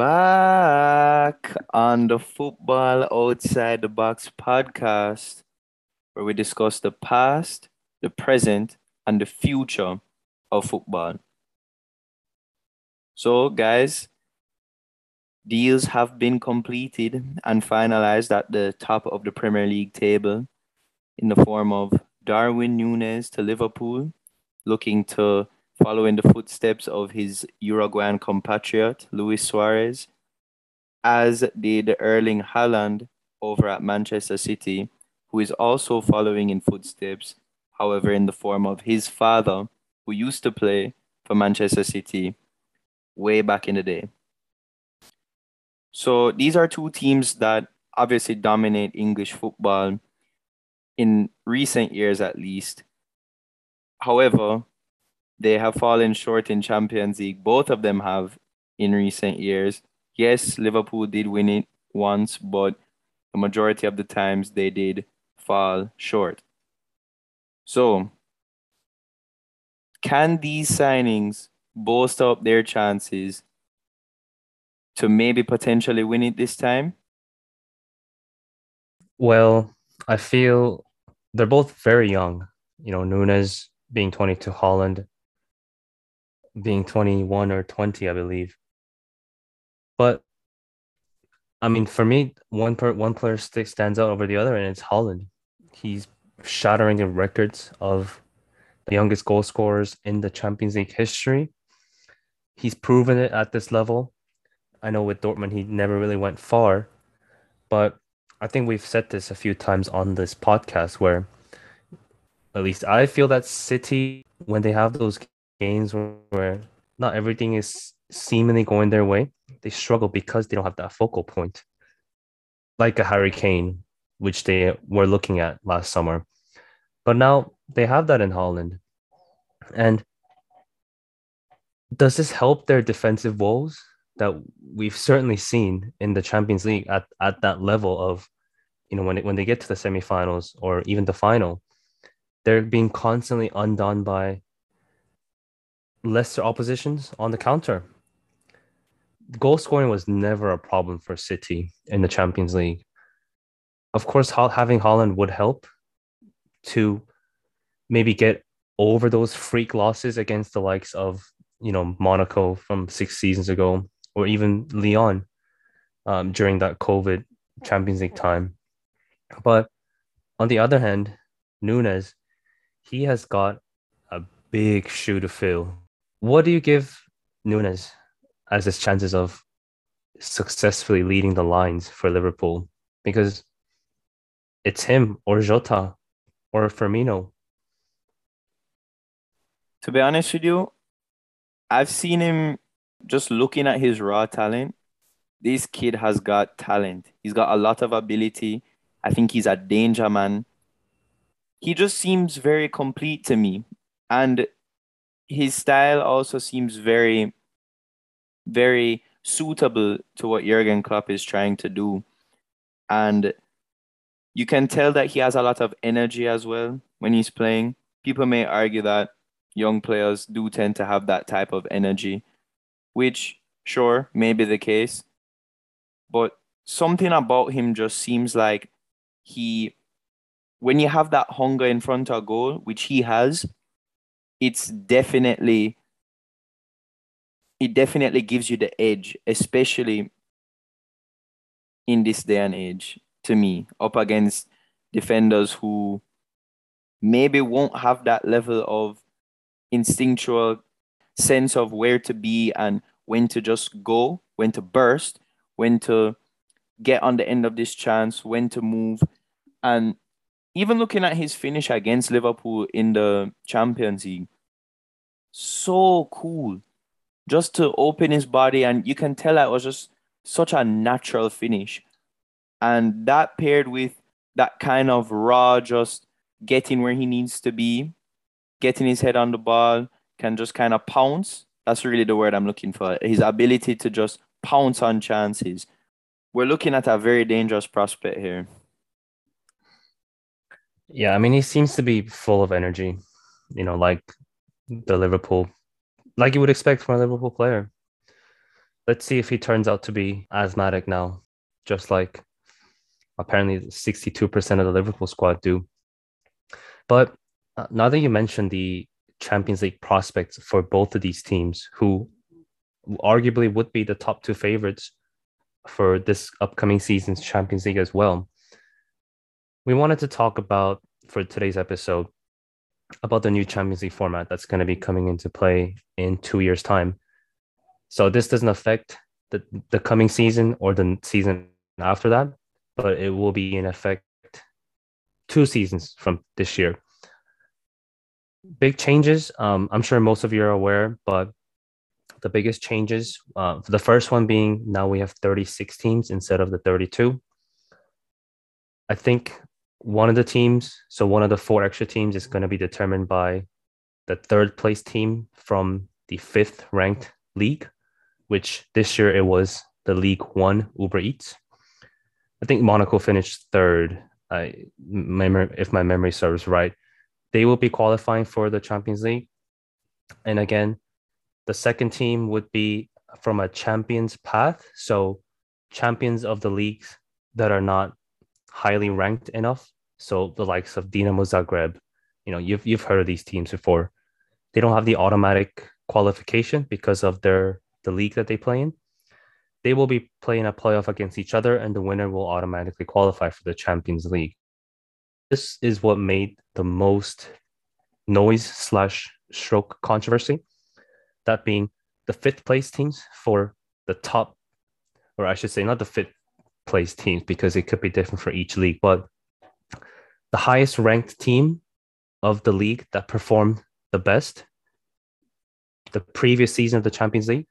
Back on the Football Outside the Box podcast, where we discuss the past, the present, and the future of football. So, guys, deals have been completed and finalized at the top of the Premier League table in the form of Darwin Nunez to Liverpool, looking to follow in the footsteps of his Uruguayan compatriot, Luis Suarez, as did Erling Haaland over at Manchester City, who is also following in footsteps, however, in the form of his father, who used to play for Manchester City way back in the day. So these are two teams that obviously dominate English football in recent years, at least. However, they have fallen short in Champions League. Both of them have in recent years. Yes, Liverpool did win it once, but the majority of the times they did fall short. So, can these signings bolster up their chances to maybe potentially win it this time? Well, I feel they're both very young. You know, Nunez being 22, Haaland being 21 or 20, I believe. But I mean, for me, one per one player stands out over the other, and it's Haaland. He's shattering the records of the youngest goal scorers in the Champions League history. He's proven it at this level. I know with Dortmund he never really went far, but I think we've said this a few times on this podcast where at least I feel that City when they have those games where not everything is seemingly going their way, they struggle because they don't have that focal point. Like a Harry Kane, which they were looking at last summer. But now they have that in Haaland. And does this help their defensive woes that we've certainly seen in the Champions League at, at that level of, you know, when, it, when they get to the semifinals or even the final, they're being constantly undone by lesser oppositions on the counter. Goal scoring was never a problem for City in the Champions League. Of course, having Haaland would help to maybe get over those freak losses against the likes of you know Monaco from six seasons ago, or even Lyon um, during that COVID Champions League time. But on the other hand, Nunez, he has got a big shoe to fill what do you give Nunez as his chances of successfully leading the lines for Liverpool? Because it's him or Jota or Firmino. To be honest with you, I've seen him just looking at his raw talent. This kid has got talent. He's got a lot of ability. I think he's a danger man. He just seems very complete to me. And his style also seems very, very suitable to what Jurgen Klopp is trying to do. And you can tell that he has a lot of energy as well when he's playing. People may argue that young players do tend to have that type of energy, which, sure, may be the case. But something about him just seems like he, when you have that hunger in front of a goal, which he has, it's definitely it definitely gives you the edge, especially in this day and age, to me, up against defenders who maybe won't have that level of instinctual sense of where to be and when to just go, when to burst, when to get on the end of this chance, when to move. And even looking at his finish against Liverpool in the Champions League, so cool. Just to open his body, and you can tell that was just such a natural finish. And that paired with that kind of raw, just getting where he needs to be, getting his head on the ball, can just kind of pounce. That's really the word I'm looking for. His ability to just pounce on chances. We're looking at a very dangerous prospect here. Yeah, I mean, he seems to be full of energy. You know, like the Liverpool, like you would expect from a Liverpool player. let's see if he turns out to be asthmatic now, just like apparently 62% of the Liverpool squad do. But uh, now that you mentioned the Champions League prospects for both of these teams, who arguably would be the top two favorites for this upcoming season's Champions League as well, we wanted to talk about for today's episode about the new Champions League format that's going to be coming into play in two years' time. So this doesn't affect the, the coming season or the season after that, but it will be in effect two seasons from this year. Big changes. Um, I'm sure most of you are aware, but the biggest changes, uh, the first one being now we have 36 teams instead of the 32. I think one of the teams, so one of the four extra teams, is going to be determined by the third place team from the fifth ranked league, which this year it was the Ligue 1 Uber Eats. I think Monaco finished third. I if my memory serves right, they will be qualifying for the Champions League. And again, the second team would be from a champions path. So champions of the leagues that are not highly ranked enough. So the likes of Dinamo Zagreb, you know, you've you've heard of these teams before. They don't have the automatic qualification because of their the league that they play in they will be playing a playoff against each other, and the winner will automatically qualify for the Champions League. This is what made the most noise slash stroke controversy. That being the fifth place teams for the top, or I should say, not the fifth place teams because it could be different for each league, but the highest ranked team of the league that performed the best the previous season of the Champions League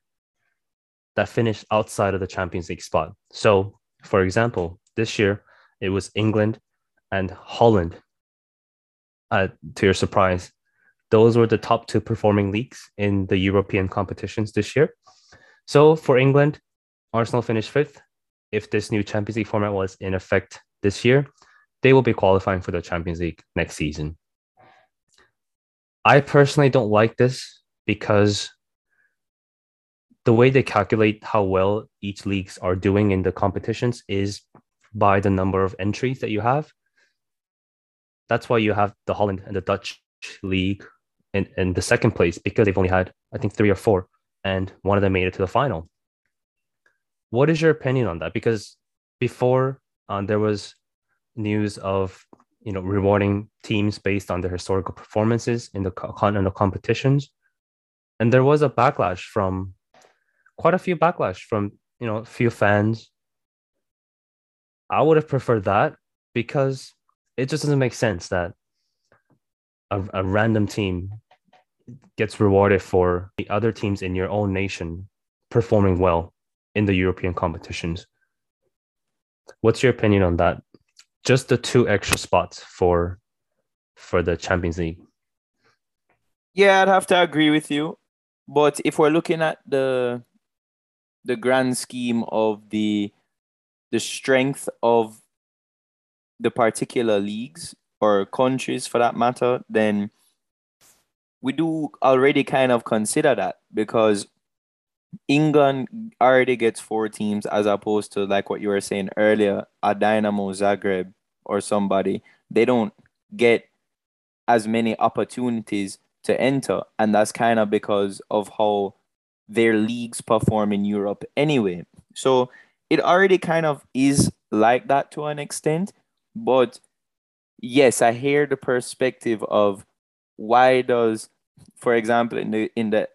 that finished outside of the Champions League spot. So, for example, this year it was England and Holland. Uh, to your surprise, those were the top two performing leagues in the European competitions this year. So, for England, Arsenal finished fifth. If this new Champions League format was in effect this year, they will be qualifying for the Champions League next season. I personally don't like this because the way they calculate how well each leagues are doing in the competitions is by the number of entries that you have. That's why you have the Holland and the Dutch league in, in the second place because they've only had, I think, three or four, and one of them made it to the final. What is your opinion on that? Because before um, there was news of you know rewarding teams based on their historical performances in the continental competitions, and there was a backlash from quite a few backlash from you know a few fans. I would have preferred that because it just doesn't make sense that a, a random team gets rewarded for the other teams in your own nation performing well in the European competitions. What's your opinion on that? Just the two extra spots for for the Champions League. Yeah, I'd have to agree with you. But if we're looking at the the grand scheme of the the strength of the particular leagues or countries for that matter, then we do already kind of consider that because England already gets four teams as opposed to like what you were saying earlier, a Dinamo Zagreb or somebody. They don't get as many opportunities to enter, and that's kind of because of how their leagues perform in Europe anyway. So it already kind of is like that to an extent. But yes, I hear the perspective of why does, for example, in the in the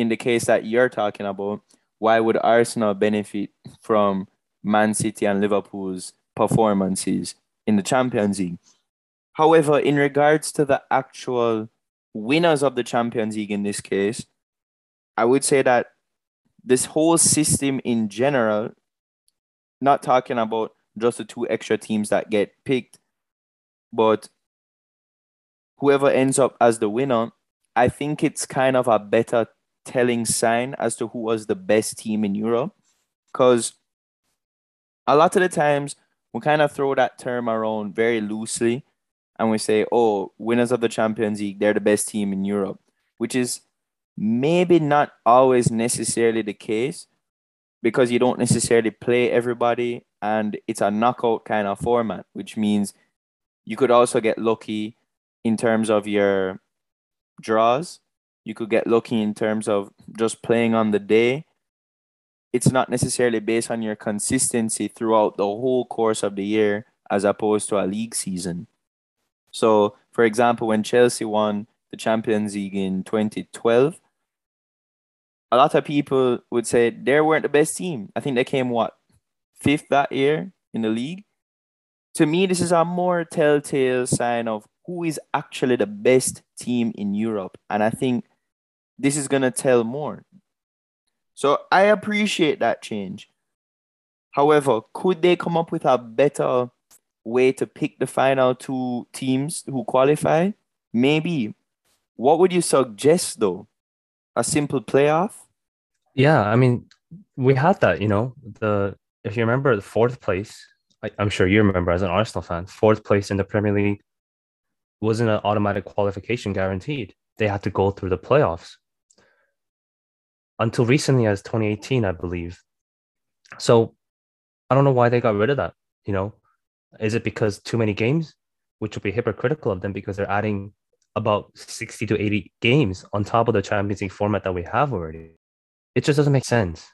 in the case that you're talking about, why would Arsenal benefit from Man City and Liverpool's performances in the Champions League? However, in regards to the actual winners of the Champions League in this case, I would say that this whole system in general, not talking about just the two extra teams that get picked, but whoever ends up as the winner, I think it's kind of a better telling sign as to who was the best team in Europe. Because a lot of the times we kind of throw that term around very loosely and we say, oh, winners of the Champions League, they're the best team in Europe, which is maybe not always necessarily the case because you don't necessarily play everybody and it's a knockout kind of format, which means you could also get lucky in terms of your draws. You could get lucky in terms of just playing on the day. It's not necessarily based on your consistency throughout the whole course of the year as opposed to a league season. So, for example, when Chelsea won the Champions League in 2012, a lot of people would say they weren't the best team. I think they came what fifth that year in the league. To me, this is a more telltale sign of who is actually the best team in Europe, and I think this is gonna tell more. So I appreciate that change. However, could they come up with a better way to pick the final two teams who qualify? Maybe. What would you suggest though? A simple playoff? Yeah, I mean, we had that, you know, the if you remember the fourth place, I, am sure you remember as an Arsenal fan, fourth place in the Premier League wasn't an automatic qualification guaranteed. They had to go through the playoffs until recently as 2018, I believe. So I don't know why they got rid of that. You know, is it because too many games, which would be hypocritical of them because they're adding about 60 to 80 games on top of the Champions League format that we have already? It just doesn't make sense.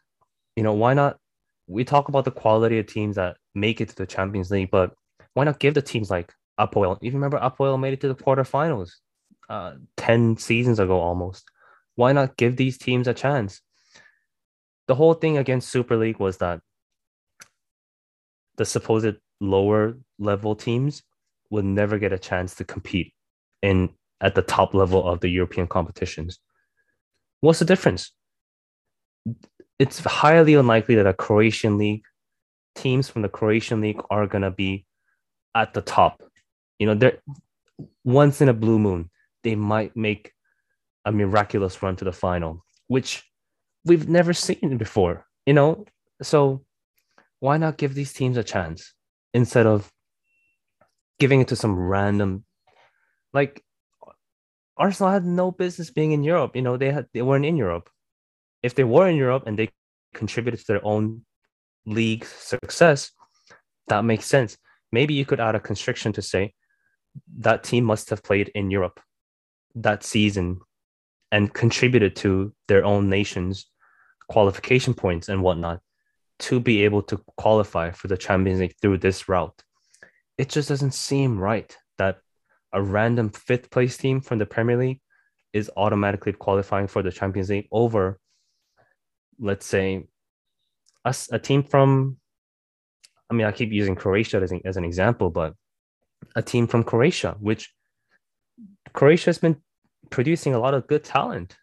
You know, why not? We talk about the quality of teams that make it to the Champions League, but why not give the teams like Apoel? You remember Apoel made it to the quarterfinals uh, 10 seasons ago almost. Why not give these teams a chance? The whole thing against Super League was that the supposed lower level teams would never get a chance to compete in at the top level of the European competitions. What's the difference? It's highly unlikely that a Croatian league teams from the Croatian league are gonna be at the top. You know, they're once in a blue moon, they might make a miraculous run to the final, which we've never seen before. You know, so why not give these teams a chance? instead of giving it to some random like Arsenal had no business being in Europe. You know, they had they weren't in Europe. If they were in Europe and they contributed to their own league success, that makes sense. Maybe you could add a constriction to say that team must have played in Europe that season and contributed to their own nation's qualification points and whatnot to be able to qualify for the Champions League through this route. It just doesn't seem right that a random fifth place team from the Premier League is automatically qualifying for the Champions League over, let's say, a, a team from, I mean, I keep using Croatia as as an example, but a team from Croatia, which Croatia has been producing a lot of good talent.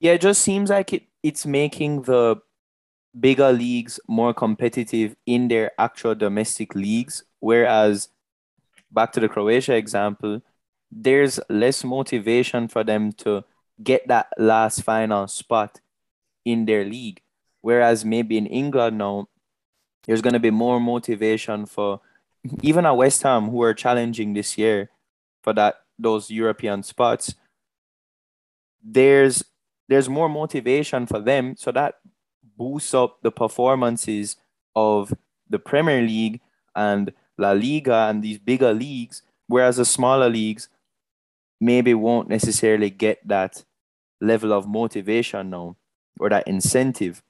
Yeah, it just seems like it it's making the bigger leagues more competitive in their actual domestic leagues. Whereas, back to the Croatia example, there's less motivation for them to get that last final spot in their league. Whereas maybe in England now, there's going to be more motivation for even at West Ham, who are challenging this year for that those European spots. There's there's more motivation for them. So that boosts up the performances of the Premier League and La Liga and these bigger leagues, whereas the smaller leagues maybe won't necessarily get that level of motivation now or that incentive.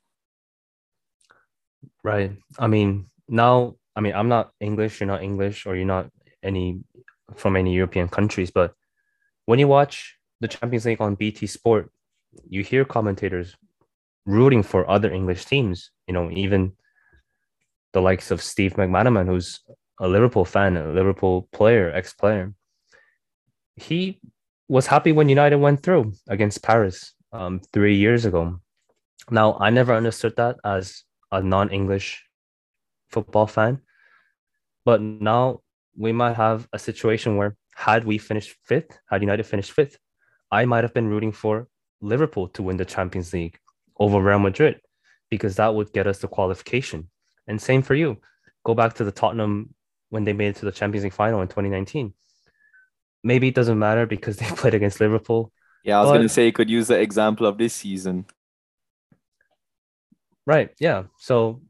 Right. I mean, now, I mean, I'm not English, you're not English, or you're not any from any European countries, but when you watch the Champions League on BT Sport, you hear commentators rooting for other English teams. You know, even the likes of Steve McManaman, who's a Liverpool fan, a Liverpool player, ex-player. He was happy when United went through against Paris um, three years ago. Now, I never understood that as a non-English football fan, but now we might have a situation where had we finished fifth, had United finished fifth, I might have been rooting for Liverpool to win the Champions League over Real Madrid because that would get us the qualification. And same for you. Go back to the Tottenham when they made it to the Champions League final in 2019. Maybe it doesn't matter because they played against Liverpool. Yeah, I was But- gonna say you could use the example of this season. Right. Yeah. So,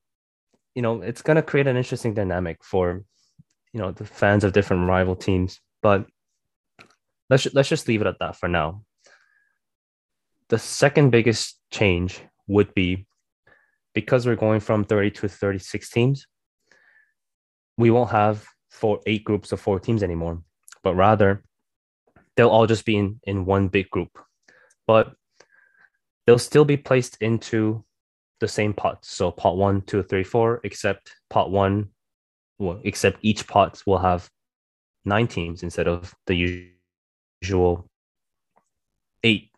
you know, it's going to create an interesting dynamic for, you know, the fans of different rival teams. But let's let's just leave it at that for now. The second biggest change would be because we're going from 30 to 36 teams, we won't have four eight groups of four teams anymore, but rather they'll all just be in, in one big group. But they'll still be placed into the same pots. So pot one, two, three, four, except pot one, well, except each pot will have nine teams instead of the usual eight.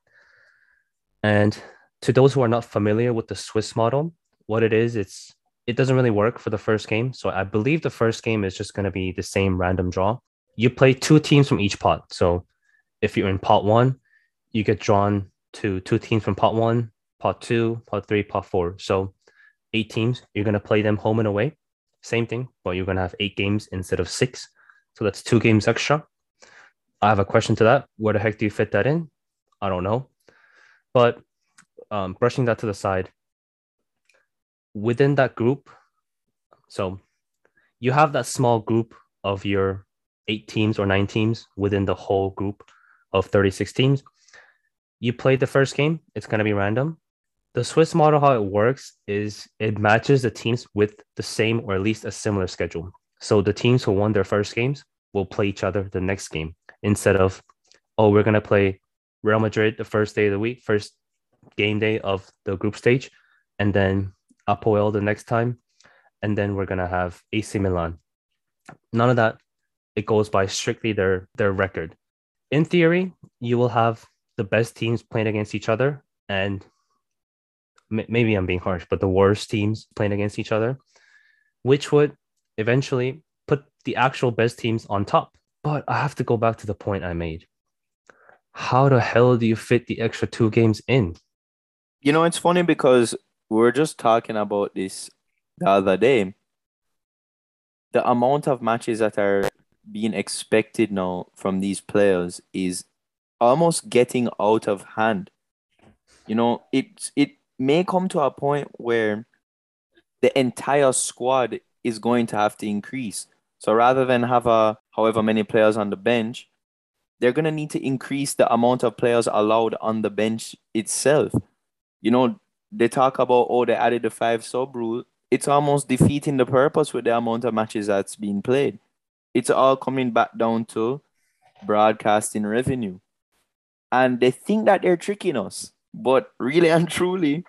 And to those who are not familiar with the Swiss model, what it is, it's it doesn't really work for the first game. So I believe the first game is just going to be the same random draw. You play two teams from each pot. So if you're in pot one, you get drawn to two teams from pot one, pot two, pot three, pot four. So eight teams, you're going to play them home and away. Same thing, but you're going to have eight games instead of six. So that's two games extra. I have a question to that. Where the heck do you fit that in? I don't know. But um, brushing that to the side, within that group, so you have that small group of your eight teams or nine teams within the whole group of 36 teams. You play the first game, it's going to be random. The Swiss model, how it works is it matches the teams with the same or at least a similar schedule. So the teams who won their first games will play each other the next game instead of, oh, we're going to play Real Madrid the first day of the week, first game day of the group stage, and then Apoel the next time, and then we're gonna have AC Milan. None of that. It goes by strictly their their record. In theory, you will have the best teams playing against each other, and maybe I'm being harsh, but the worst teams playing against each other, which would eventually put the actual best teams on top. But I have to go back to the point I made. How the hell do you fit the extra two games in? You know, it's funny because we were just talking about this the other day. The amount of matches that are being expected now from these players is almost getting out of hand. You know, it it may come to a point where the entire squad is going to have to increase. So rather than have a however many players on the bench, they're gonna need to increase the amount of players allowed on the bench itself. You know, they talk about oh they added the five sub rule. It's almost defeating the purpose with the amount of matches that's being played. It's all coming back down to broadcasting revenue. And they think that they're tricking us, but really and truly,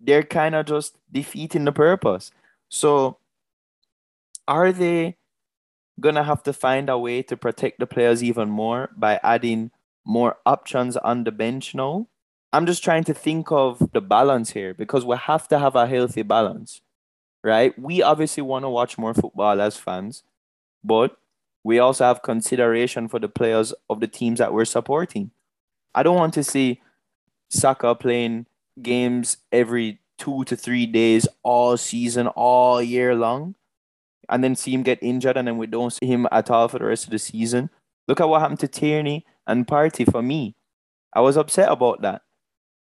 they're kind of just defeating the purpose. So, are they gonna have to find a way to protect the players even more by adding more options on the bench now? I'm just trying to think of the balance here because we have to have a healthy balance, right? We obviously want to watch more football as fans, but we also have consideration for the players of the teams that we're supporting. I don't want to see Saka playing games every two to three days all season, all year long, and then see him get injured and then we don't see him at all for the rest of the season. Look at what happened to Tierney and Partey for me. I was upset about that.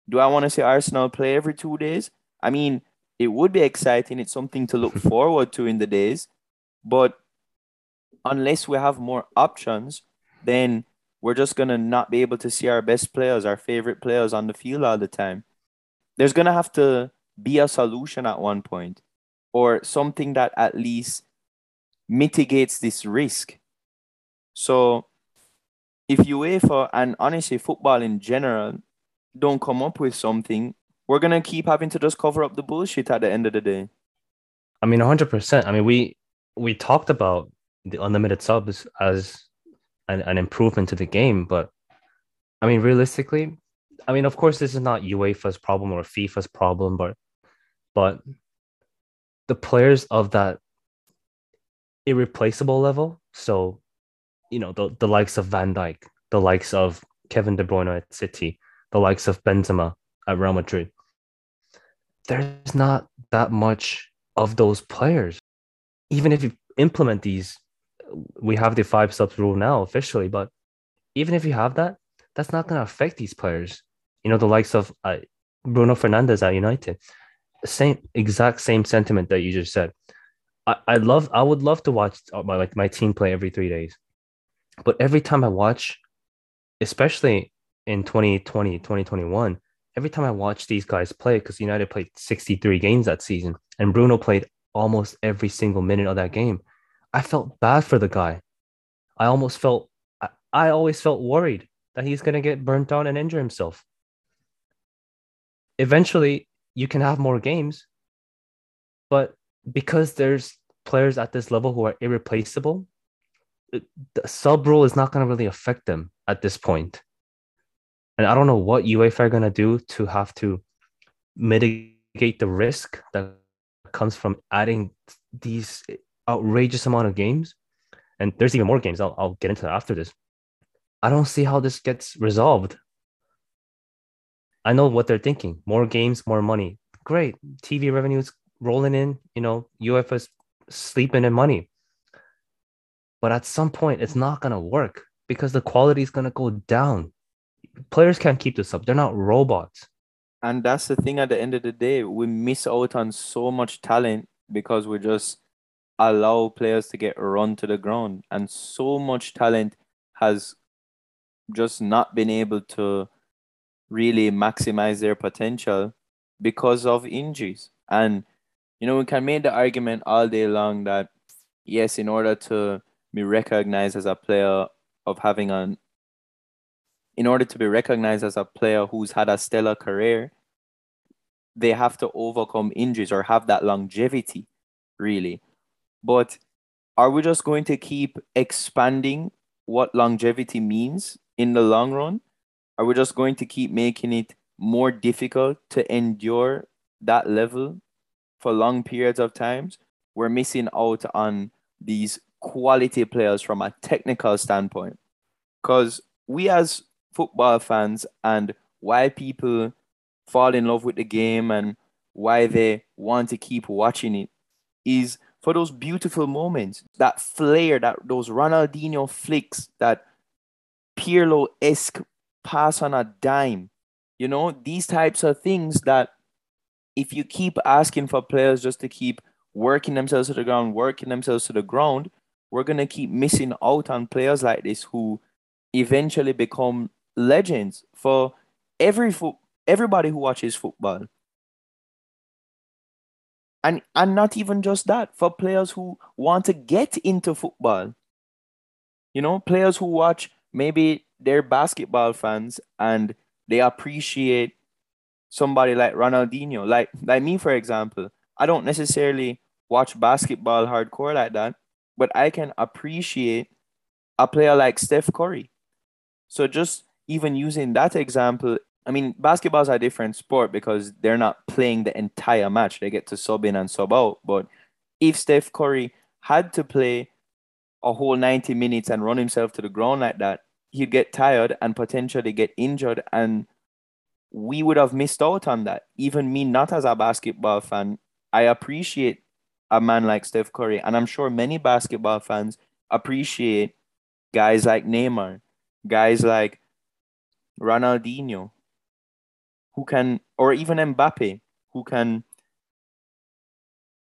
Do I want to see Arsenal play every two days? I mean, it would be exciting. It's something to look forward to in the days. But unless we have more options, then we're just going to not be able to see our best players, our favorite players on the field all the time. There's going to have to be a solution at one point or something that at least mitigates this risk. So if UEFA and honestly football in general don't come up with something, we're gonna keep having to just cover up the bullshit at the end of the day. I mean, 100%. I mean, we we talked about the unlimited subs as an, an improvement to the game, but I mean, realistically, I mean, of course, this is not UEFA's problem or FIFA's problem, but but the players of that irreplaceable level, so you know, the, the likes of Van Dijk, the likes of Kevin De Bruyne at City, the likes of Benzema at Real Madrid, there's not that much of those players. Even if you implement these, we have the five subs rule now officially, but even if you have that, that's not going to affect these players. You know, the likes of uh, Bruno Fernandes at United, same exact same sentiment that you just said. I, I love, I would love to watch uh, my like my team play every three days, but every time I watch, especially in 2020, 2021, every time I watch these guys play, because United played 63 games that season and Bruno played almost every single minute of that game, I felt bad for the guy. I almost felt, I, I always felt worried that he's going to get burnt out and injure himself. Eventually, you can have more games, but because there's players at this level who are irreplaceable, the sub rule is not going to really affect them at this point. And I don't know what UEFA are going to do to have to mitigate the risk that comes from adding these outrageous amount of games. And there's even more games. I'll, I'll get into that after this. I don't see how this gets resolved. I know what they're thinking. More games, more money. Great. TV revenues rolling in, you know, UFS sleeping in money. But at some point, it's not going to work because the quality is going to go down. Players can't keep this up. They're not robots. And that's the thing at the end of the day. We miss out on so much talent because we just allow players to get run to the ground. And so much talent has just not been able to really maximize their potential because of injuries. And, you know, we can make the argument all day long that, yes, in order to be recognized as a player of having an in order to be recognized as a player who's had a stellar career, they have to overcome injuries or have that longevity, really. But are we just going to keep expanding what longevity means in the long run? Are we just going to keep making it more difficult to endure that level for long periods of times? We're missing out on these quality players from a technical standpoint. Because we as football fans and why people fall in love with the game and why they want to keep watching it is for those beautiful moments, that flair, that those Ronaldinho flicks, that Pirlo esque pass on a dime. You know, these types of things that if you keep asking for players just to keep working themselves to the ground, working themselves to the ground, we're gonna keep missing out on players like this who eventually become legends for every fo- everybody who watches football. And and not even just that, for players who want to get into football. You know, players who watch maybe they're basketball fans and they appreciate somebody like Ronaldinho. Like like me, for example. I don't necessarily watch basketball hardcore like that, but I can appreciate a player like Steph Curry. So just even using that example, I mean, basketball's a different sport because they're not playing the entire match. They get to sub in and sub out. But if Steph Curry had to play a whole 90 minutes and run himself to the ground like that, he'd get tired and potentially get injured. And we would have missed out on that. Even me, not as a basketball fan, I appreciate a man like Steph Curry. And I'm sure many basketball fans appreciate guys like Neymar, guys like Ronaldinho, who can, or even Mbappe, who can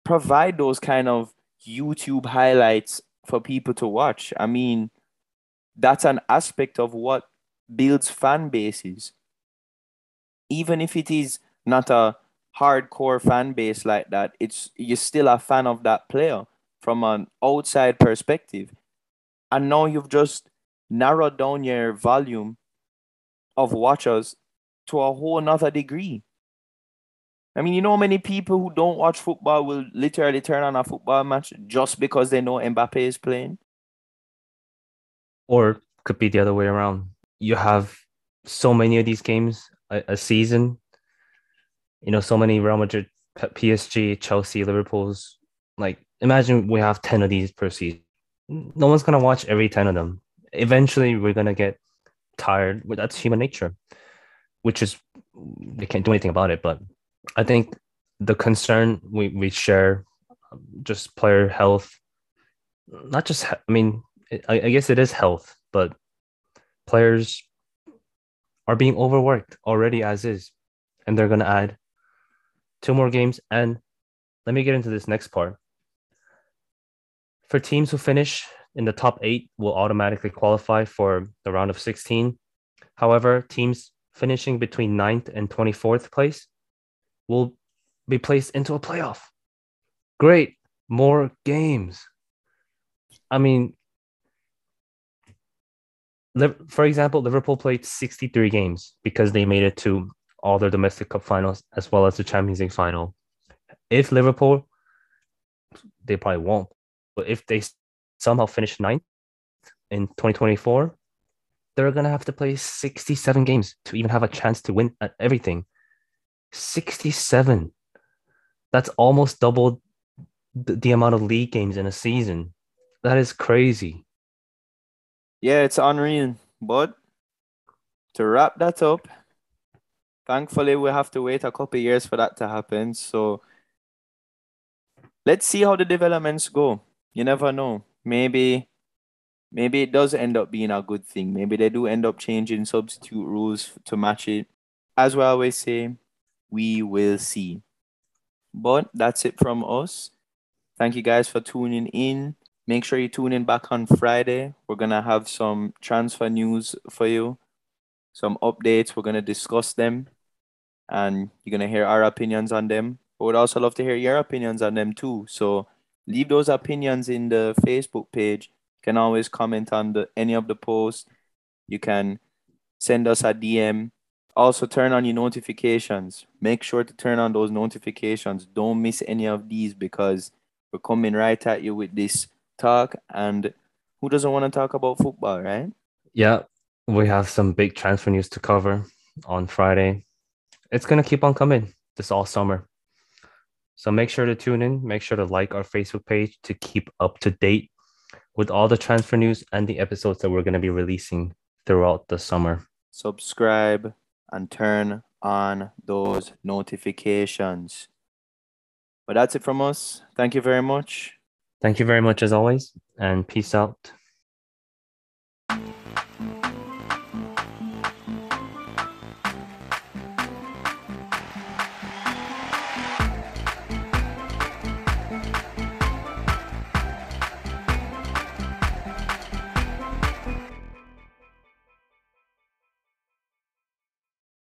provide those kind of YouTube highlights for people to watch. I mean, that's an aspect of what builds fan bases. Even if it is not a hardcore fan base like that, it's you're still a fan of that player from an outside perspective. And now you've just narrowed down your volume of watchers to a whole nother degree. I mean, you know, many people who don't watch football will literally turn on a football match just because they know Mbappe is playing. Or could be the other way around. You have so many of these games a, a season. You know, so many Real Madrid, PSG, Chelsea, Liverpool's. Like, imagine we have 10 of these per season. No one's to watch every 10 of them. Eventually, we're to get tired. That's human nature, which is they can't do anything about it. But I think the concern we we share, um, just player health, not just I mean I, I guess it is health, but players are being overworked already as is, and they're going to add two more games. And let me get into this next part. For teams who finish in the top eight, will automatically qualify for the round of 16. However, teams finishing between 9th and 24th place will be placed into a playoff. Great, more games. I mean, for example, Liverpool played 63 games because they made it to all their domestic cup finals as well as the Champions League final. If Liverpool, they probably won't, but if they somehow finish ninth in 2024, they're going to have to play 67 games to even have a chance to win at everything. 67. That's almost double the amount of league games in a season. That is crazy. Yeah, it's unreal. But to wrap that up, thankfully we have to wait a couple years for that to happen. So let's see how the developments go. You never know. Maybe maybe it does end up being a good thing. Maybe they do end up changing substitute rules to match it. As we always say, we will see. But that's it from us. Thank you guys for tuning in. Make sure you tune in back on Friday. We're going to have some transfer news for you, some updates. We're going to discuss them, and you're going to hear our opinions on them. But we'd also love to hear your opinions on them too. So leave those opinions in the Facebook page. You can always comment on the any of the posts. You can send us a DM. Also, turn on your notifications. Make sure to turn on those notifications. Don't miss any of these because we're coming right at you with this talk. And who doesn't want to talk about football, right? Yeah, we have some big transfer news to cover on Friday. It's going to keep on coming this all summer. So make sure to tune in. Make sure to like our Facebook page to keep up to date with all the transfer news and the episodes that we're going to be releasing throughout the summer. Subscribe and turn on those notifications. But that's it from us. Thank you very much. Thank you very much as always, and peace out.